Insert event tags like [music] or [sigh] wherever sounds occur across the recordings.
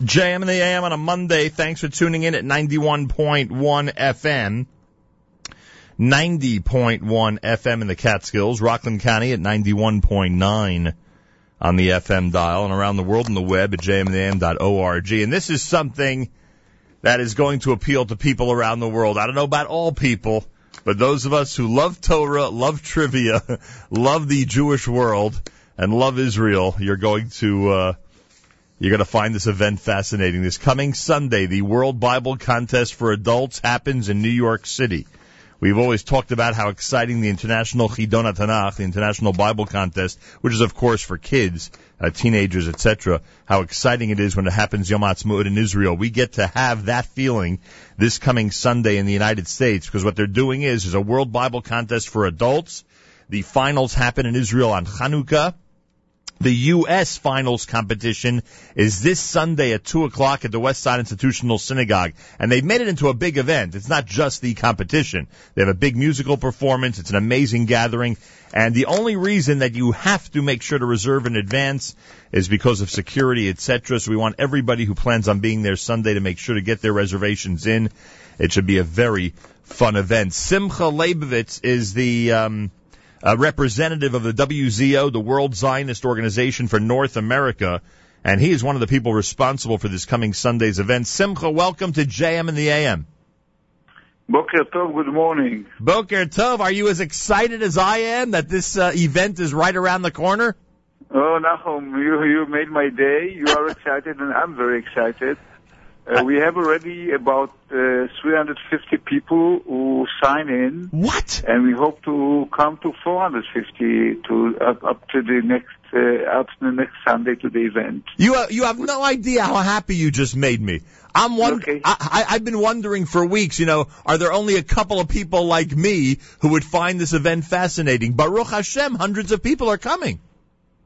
JM in the AM on a Monday. Thanks for tuning in at 91.1 FM. 90.1 FM in the Catskills, Rockland County at 91.9 on the FM dial, and around the world on the web at jmintheam.org. And this is something that is going to appeal to people around the world. I don't know about all people, but those of us who love Torah, love trivia, [laughs] love the Jewish world, and love Israel, you're going to, uh, you're going to find this event fascinating. This coming Sunday, the World Bible Contest for Adults happens in New York City. We've always talked about how exciting the International Chidon Tanakh, the International Bible Contest, which is of course for kids, uh, teenagers, etc., how exciting it is when it happens Yom Ha'atzmaut in Israel. We get to have that feeling this coming Sunday in the United States because what they're doing is, is a World Bible Contest for adults. The finals happen in Israel on Chanukah. The U.S. finals competition is this Sunday at 2 o'clock at the West Side Institutional Synagogue. And they've made it into a big event. It's not just the competition. They have a big musical performance. It's an amazing gathering. And the only reason that you have to make sure to reserve in advance is because of security, etc. So we want everybody who plans on being there Sunday to make sure to get their reservations in. It should be a very fun event. Simcha Leibovitz is the, um, a representative of the WZO, the World Zionist Organization for North America, and he is one of the people responsible for this coming Sunday's event. Simcha, welcome to JM in the AM. Boker Tov, good morning. Boker Tov, are you as excited as I am that this uh, event is right around the corner? Oh, Nachum, you, you made my day. You are [laughs] excited and I'm very excited. Uh, we have already about uh, 350 people who sign in. What? And we hope to come to 450 to up, up to the next uh, up to the next Sunday to the event. You uh, you have no idea how happy you just made me. I'm one. Okay. I, I, I've been wondering for weeks. You know, are there only a couple of people like me who would find this event fascinating? Baruch Hashem, hundreds of people are coming.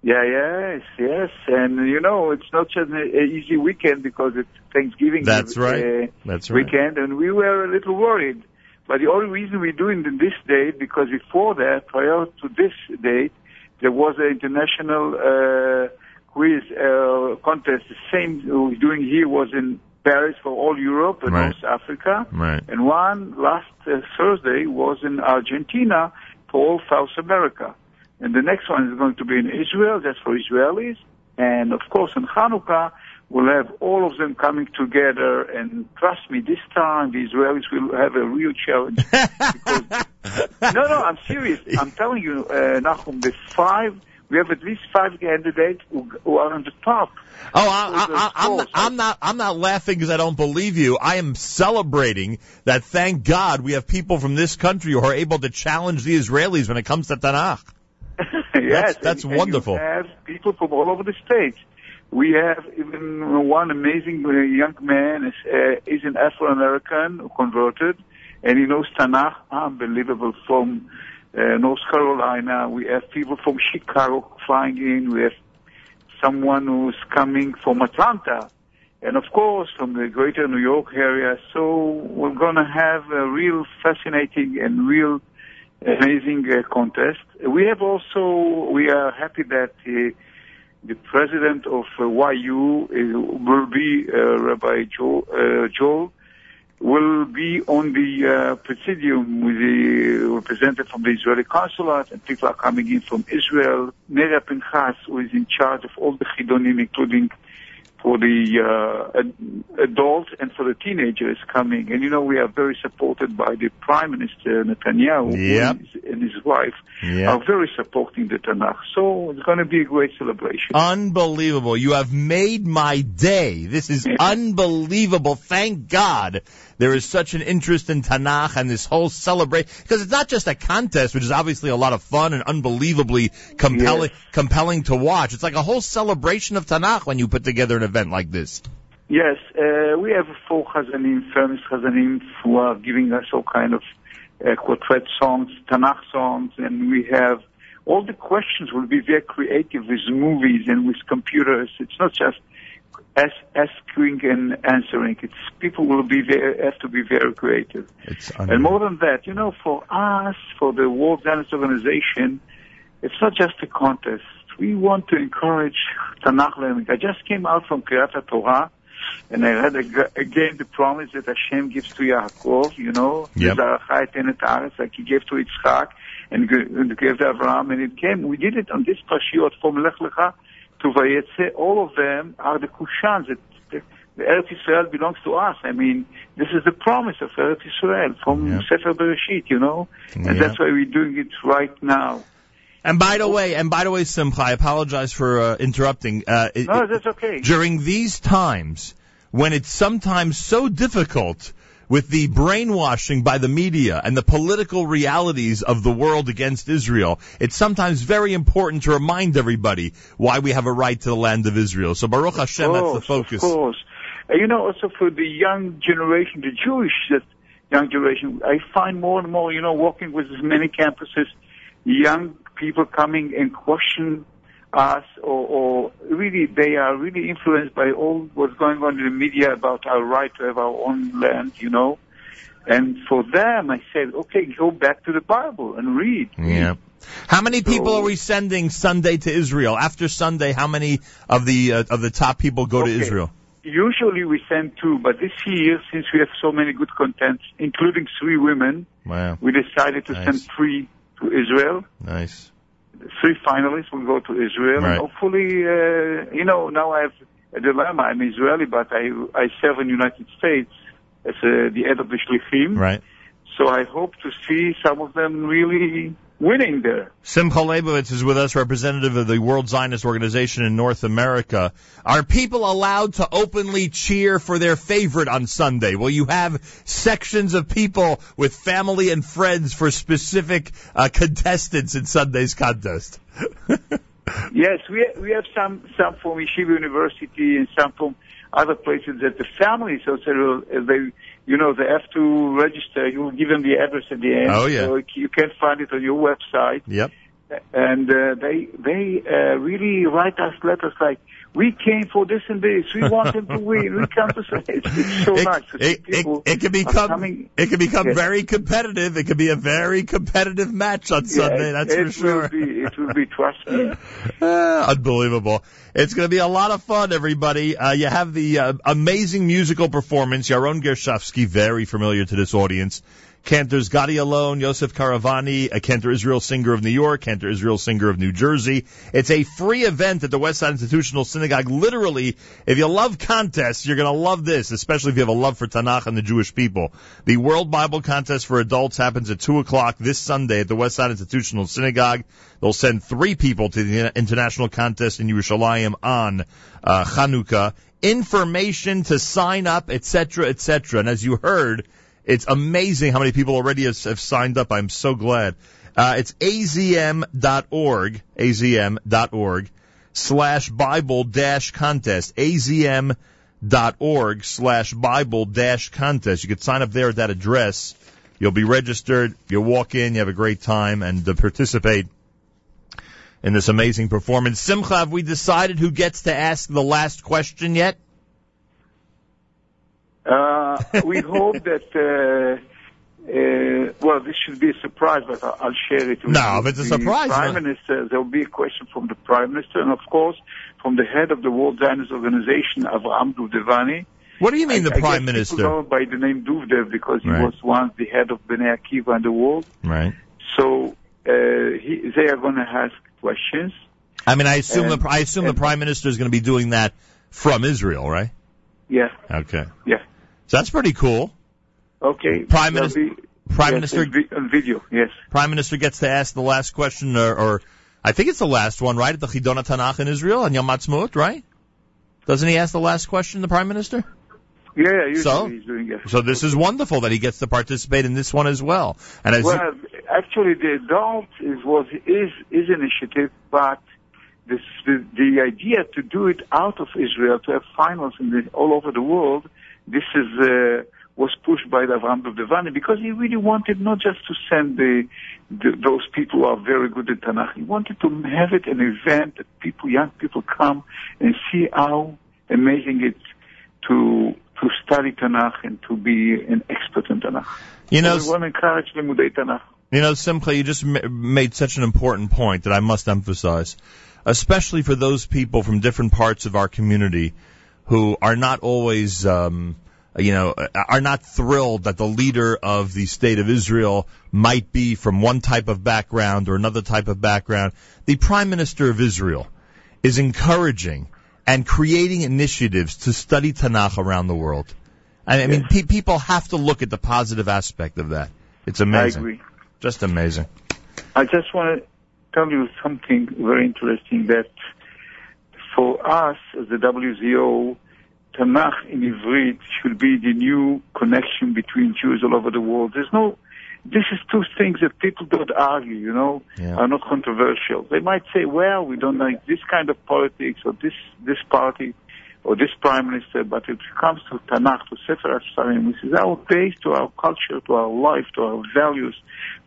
Yeah, yes, yes, and you know it's not just an easy weekend because it's Thanksgiving. That's right. Uh, That's right. weekend, and we were a little worried. But the only reason we're doing this date because before that, prior to this date, there was an international uh, quiz uh, contest. The same we're doing here was in Paris for all Europe and Right. North Africa, Right. and one last uh, Thursday was in Argentina for all South America. And the next one is going to be in Israel, that's for Israelis. And of course, in Hanukkah, we'll have all of them coming together. And trust me, this time the Israelis will have a real challenge. [laughs] because, no, no, I'm serious. I'm telling you, uh, Nachum, the five, we have at least five candidates who, who are on the top. Oh, I, I, I'm, not, I'm not. I'm not laughing because I don't believe you. I am celebrating that. Thank God we have people from this country who are able to challenge the Israelis when it comes to Tanakh. Yes, that's and- and wonderful. you have people from all over the states. We have even one amazing uh, young man is, uh, is an Afro American converted, and he knows Tanakh, unbelievable, from uh, North Carolina. We have people from Chicago flying in. We have someone who's coming from Atlanta, and of course from the greater New York area. So we're going to have a real fascinating and real amazing uh, contest. We have also, we are happy that uh, the president of uh, YU uh, will be uh, Rabbi Joel, uh, Joel, will be on the presidium with the representative from the Israeli consulate, and people are coming in from Israel. Neria Pinchas, who is in charge of all the chidonim, including for the uh, and for the teenagers coming. And you know, we are very supported by the Prime Minister Netanyahu Yep. and his wife Yep. are very supporting the Tanakh. So it's going to be a great celebration. Unbelievable. You have made my day. This is unbelievable. Thank God there is such an interest in Tanakh and this whole celebration. Because it's not just a contest, which is obviously a lot of fun and unbelievably compelling, compelling to watch. It's like a whole celebration of Tanakh when you put together an event like this. Yes, uh, we have four Chazanim, famous Chazanim, who are giving us all kind of uh, quartet songs, Tanakh songs, and we have all the questions will be very creative with movies and with computers. It's not just as, asking and answering. It's people will be very, have to be very creative. It's And more than that, you know, for us, for the World Zionist Organization, it's not just a contest. We want to encourage Tanakh learning. I just came out from Kriyat Torah, and I read again the promise that Hashem gives to Yaakov, you know, Yep. Zarachai Tenet Haaretz, like he gave to Yitzchak and gave to Abraham, and it came. We did it on this Pashiot from Lech Lecha to Vayetze. All of them are the Kushans. That the, the Eretz Israel belongs to us. I mean, this is the promise of Eretz Israel from Yeah. Sefer Bereshit, you know, and Yeah. that's why we're doing it right now. And by the way, and by the way, Simcha, I apologize for uh, interrupting. Uh, it- No, that's okay. during these times when it's sometimes so difficult with the brainwashing by the media and the political realities of the world against Israel, it's sometimes very important to remind everybody why we have a right to the land of Israel. So Baruch Hashem, that's the focus. Of course. You know, also for the young generation, the Jewish young generation, I find more and more, you know, walking with as many campuses, young people coming and question us or, or really they are really influenced by all what's going on in the media about our right to have our own land, you know. And for them, I said, okay, go back to the Bible and read. Yeah. How many people So- are we sending Sunday to Israel? After Sunday, how many of the uh, of the top people go to Israel? Usually we send two, but this year, since we have so many good contents, including three women, Wow, we decided to Nice. send three to Israel. nice. Three finalists will go to Israel, Right. hopefully, uh, you know, now I have a dilemma. I'm Israeli, but I I serve in the United States as uh, the head of the shlichim. Right. So I hope to see some of them really winning there. Simcha Leibovitz is with us, representative of the World Zionist Organization in North America. Are people allowed to openly cheer for their favorite on Sunday? Will you have sections of people with family and friends for specific uh, contestants in Sunday's contest? [laughs] Yes, we we have some some from Yeshiva University and some from other places that the families also uh, they you know they have to register. You give them the address at the end. Oh, yeah. So you can't find it on your website. Yep. And uh, they they uh, really write us letters like. We came for this and this. We want them to win. We come to say it's, so it, nice it, it, it can become coming. it can become Yes. very competitive. It can be a very competitive match on Sunday. Yeah, that's it for will sure. Be, it will be. Trust me. [laughs] Ah, unbelievable. It's going to be a lot of fun, everybody. Uh, you have the uh, amazing musical performance, Yaron Gershovsky, very familiar to this audience. Cantor's Gadi Alone, Yosef Karavani, a Cantor Israel singer of New York, Cantor Israel singer of New Jersey. It's a free event at the West Side Institutional Synagogue. Literally, if you love contests, you're going to love this, especially if you have a love for Tanakh and the Jewish people. The World Bible Contest for Adults happens at 2 o'clock this Sunday at the West Side Institutional Synagogue. They'll send three people to the international contest in Yerushalayim on uh, Chanukah. Information to sign up, etc., etc. And as you heard, it's amazing how many people already have, have signed up. I'm so glad. Uh, it's azm.org, azm.org slash Bible dash contest, azm.org slash Bible dash contest. You could sign up there at that address. You'll be registered. You'll walk in. You have a great time and uh, participate in this amazing performance. Simcha, have we decided who gets to ask the last question yet? Uh, we hope [laughs] that, uh, uh, well, this should be a surprise, but I'll, I'll share it with No, you. if it's a surprise, Prime no. Minister, there will be a question from the Prime Minister, and of course, from the head of the World Zionist Organization, Avraham Duvdevani. What do you mean I- the I prime minister? People know by the name Duvdev because he Right. was once the head of Bnei Akiva in the world. Right. So uh, he, they are going to ask questions. I mean, I assume And- the I assume the prime minister is going to be doing that from Israel, right? Yeah, Okay. yeah. So that's pretty cool. Okay. Prime Minister- Prime yes, Minister on video. Yes. Prime Minister gets to ask the last question, or, or I think it's the last one, right? At the Chidona Tanakh in Israel on Yom Ha'atzmaut, right? Doesn't he ask the last question, the Prime Minister? Yeah, yeah. Usually So? he's doing it. So this is wonderful that he gets to participate in this one as well. And as Well, actually, the adult is was is is initiative, but this, the the idea to do it out of Israel to have finals in the, all over the world. This is uh, was pushed by Avram Duvdevani because he really wanted not just to send the, the those people who are very good at Tanakh. He wanted to have it an event that people, young people, come and see how amazing it to to study Tanakh and to be an expert in Tanakh. you know, we want to encourage Limudei Tanakh. You know, Simcha, you just made such an important point that I must emphasize, especially for those people from different parts of our community who are not always, um, you know, are not thrilled that the leader of the state of Israel might be from one type of background or another type of background. The Prime Minister of Israel is encouraging and creating initiatives to study Tanakh around the world. I mean, pe- people have to look at the positive aspect of that. It's amazing. I agree. Just amazing. I just want to tell you something very interesting that for us as the WZO, Tanakh in Ivrit should be the new connection between Jews all over the world. There's no, this is two things that people don't argue, you know, Yeah. are not controversial. They might say, well, we don't like this kind of politics or this, this party or this prime minister, but it comes to Tanakh, to Sefer HaSfarim, which is our base to our culture, to our life, to our values,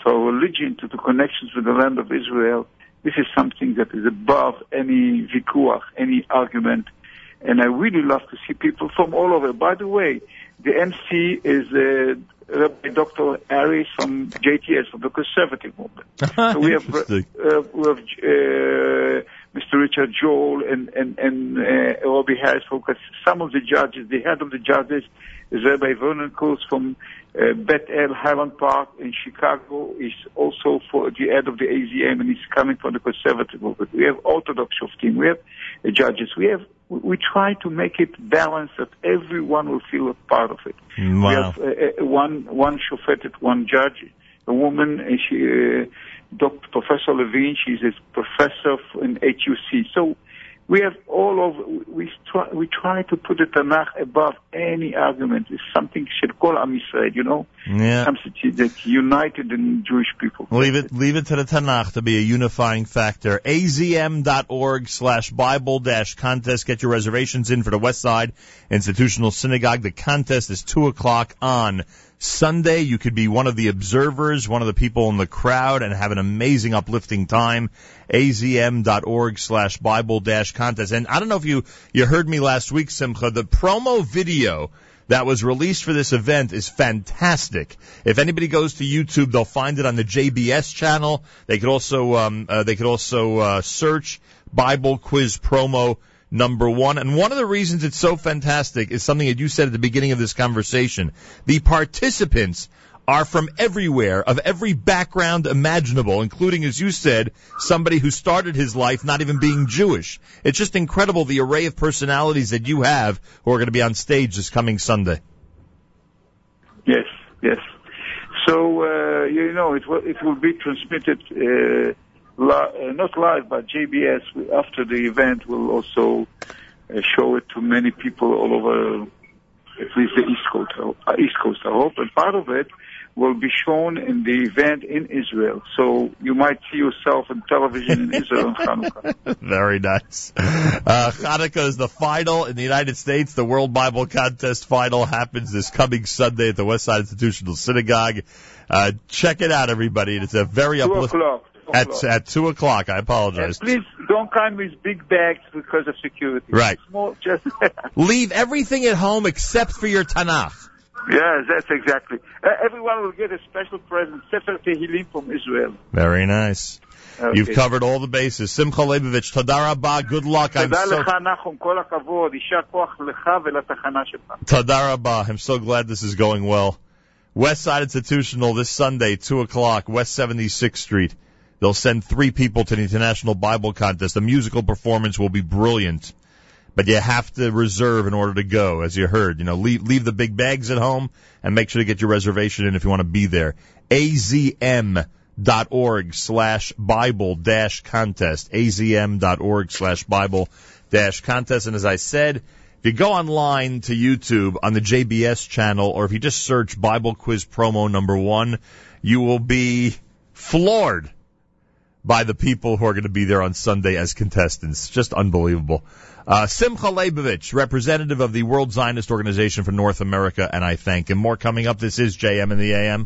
to our religion, to the connections with the land of Israel. This is something that is above any vikuach, any argument. And I really love to see people from all over. By the way, the MC is uh, Rabbi Dr. Ari from JTS, from the conservative movement. [laughs] So we have, uh, we have uh, Mr. Richard Joel and and and uh, Robbie Harris. Some of the judges, the head of the judges, Rabbi Vernon Kurtz from uh, Beth El Highland Park in Chicago. Is also for the head of the AZM, and he's coming from the conservative movement. We have Orthodox Shoftim. We have uh, judges. We have. We try to make it balanced that everyone will feel a part of it. We have uh, one one shofetet, one judge, a woman, and she, uh, Dr. Professor Levine. She's a professor in HUC. So we have all of we try we try to put the Tanakh above any argument. It's something call Am Yisrael, you know, Yeah. something that united the Jewish people. Leave it, leave it to the Tanakh to be a unifying factor. azm.org slash Bible dash contest. Get your reservations in for the West Side Institutional Synagogue. The contest is two o'clock on Sunday. You could be one of the observers, one of the people in the crowd and have an amazing uplifting time. azm.org slash Bible dash contest. And I don't know if you, you heard me last week, Simcha, the promo video that was released for this event is fantastic. If anybody goes to YouTube, they'll find it on the JBS channel. They could also um, uh, they could also uh, search Bible Quiz Promo number one. And one of the reasons it's so fantastic is something that you said at the beginning of this conversation. The participants are from everywhere, of every background imaginable, including, as you said, somebody who started his life not even being Jewish. It's just incredible the array of personalities that you have who are going to be on stage this coming Sunday. Yes, yes. So uh, you know, it will it will be transmitted uh, li- uh, not live, but JBS after the event will also uh, show it to many people all over, at least the East Coast, uh, East Coast, I hope. And part of it will be shown in the event in Israel. So you might see yourself on television in Israel on Hanukkah. [laughs] Very nice. Uh, Hanukkah is the final in the United States. The World Bible Contest final happens this coming Sunday at the Westside Institutional Synagogue. Uh, check it out, everybody. It's a very uplifting. At, o'clock. at 2 o'clock, I apologize. And please don't come with big bags because of security. Right. Small, just [laughs] Leave everything at home except for your Tanakh. Yes, that's exactly. Uh, everyone will get a special present, Sefer Tehillim from Israel. Very nice. Okay. You've covered all the bases. Simcha Leibovich, Tadara ba, good luck. I'm so... I'm so glad this is going well. West Side Institutional this Sunday, 2 o'clock, West 76th Street. They'll send three people to the International Bible Contest. The musical performance will be brilliant. But you have to reserve in order to go, as you heard. You know, leave, leave the big bags at home and make sure to get your reservation in if you want to be there. azm.org slash Bible dash contest. azm.org slash Bible dash contest. And as I said, if you go online to YouTube on the JBS channel, or if you just search Bible Quiz Promo number one, you will be floored by the people who are going to be there on Sunday as contestants. Just unbelievable. Uh, Simcha Leibovich, representative of the World Zionist Organization for North America, and I thank him. More coming up. This is JM in the AM.